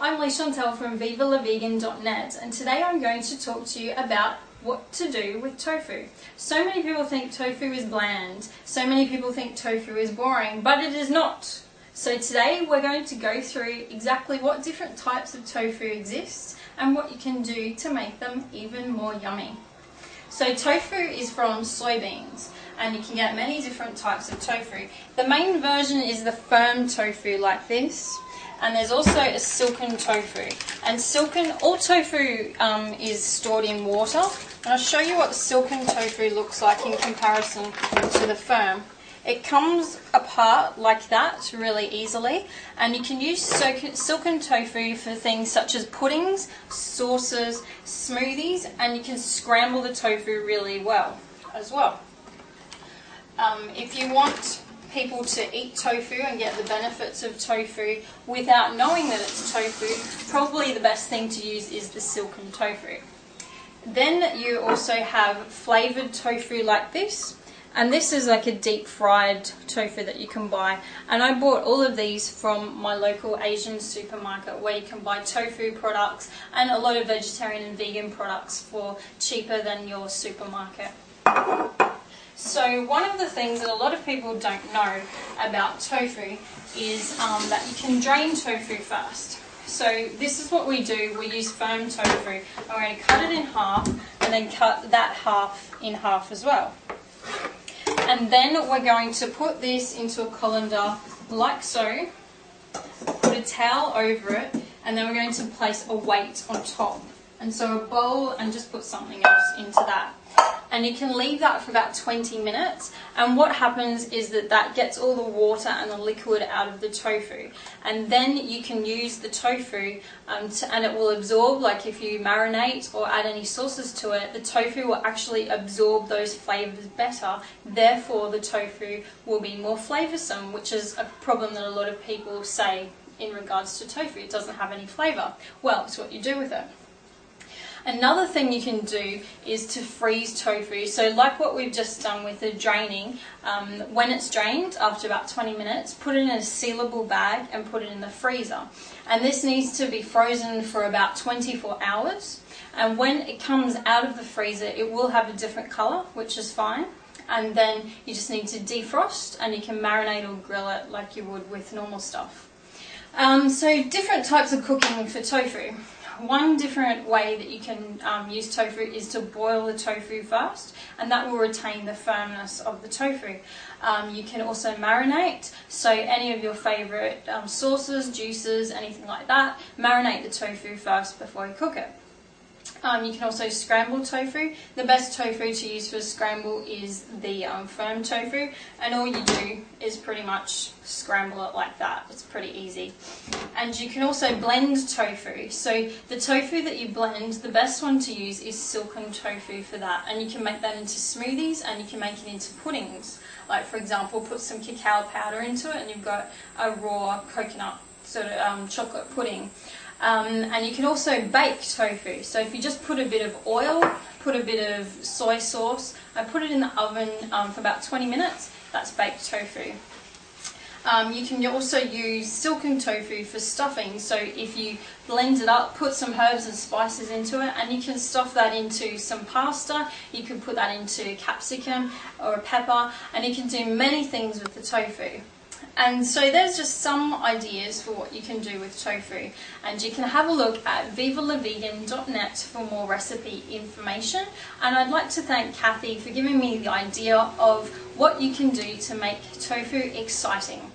I'm Lee Chantel from VivaLaVegan.net and today I'm going to talk to you about what to do with tofu. So many people think tofu is bland, so many people think tofu is boring, but it is not. So today we're going to go through exactly what different types of tofu exist and what you can do to make them even more yummy. So tofu is from soybeans and you can get many different types of tofu. The main version is the firm tofu like this and there's also a silken tofu. And silken, all tofu um, is stored in water. And I'll show you what the silken tofu looks like in comparison to the firm. It comes apart like that really easily, and you can use silken tofu for things such as puddings, sauces, smoothies, and you can scramble the tofu really well as well. Um, if you want people to eat tofu and get the benefits of tofu without knowing that it's tofu, probably the best thing to use is the silken tofu. Then you also have flavored tofu like this. And this is like a deep fried tofu that you can buy. And I bought all of these from my local Asian supermarket where you can buy tofu products and a lot of vegetarian and vegan products for cheaper than your supermarket. So one of the things that a lot of people don't know about tofu is um, that you can drain tofu first. So this is what we do, we use firm tofu. And we're going to cut it in half and then cut that half in half as well. And then we're going to put this into a colander like so, put a towel over it, and then we're going to place a weight on top. And so a bowl and just put something else into that and you can leave that for about 20 minutes. And what happens is that that gets all the water and the liquid out of the tofu. And then you can use the tofu um, to, and it will absorb like if you marinate or add any sauces to it the tofu will actually absorb those flavors better. Therefore the tofu will be more flavorsome which is a problem that a lot of people say in regards to tofu. It doesn't have any flavor well it's what you do with it Another thing you can do is to freeze tofu. So like what we've just done with the draining, um, when it's drained after about 20 minutes, put it in a sealable bag and put it in the freezer. And this needs to be frozen for about 24 hours. And when it comes out of the freezer, it will have a different colour, which is fine. And then you just need to defrost and you can marinate or grill it like you would with normal stuff. Um, so different types of cooking for tofu one different way that you can um, use tofu is to boil the tofu first, and that will retain the firmness of the tofu. Um, you can also marinate, so any of your favourite um, sauces, juices, anything like that, marinate the tofu first before you cook it. Um, you can also scramble tofu. The best tofu to use for scramble is the um, firm tofu, and all you do is pretty much scramble it like that. It's pretty easy. And you can also blend tofu. So the tofu that you blend, the best one to use is silken tofu for that, and you can make that into smoothies and you can make it into puddings. Like for example, put some cacao powder into it, and you've got a raw coconut sort of um, chocolate pudding. Um, and you can also bake tofu. So if you just put a bit of oil, put a bit of soy sauce, and put it in the oven um, for about 20 minutes, that's baked tofu. Um, you can also use silken tofu for stuffing. So if you blend it up, put some herbs and spices into it, and you can stuff that into some pasta. You can put that into capsicum or a pepper, and you can do many things with the tofu. And so there's just some ideas for what you can do with tofu. And you can have a look at vivalavegan.net for more recipe information. And I'd like to thank Kathy for giving me the idea of what you can do to make tofu exciting.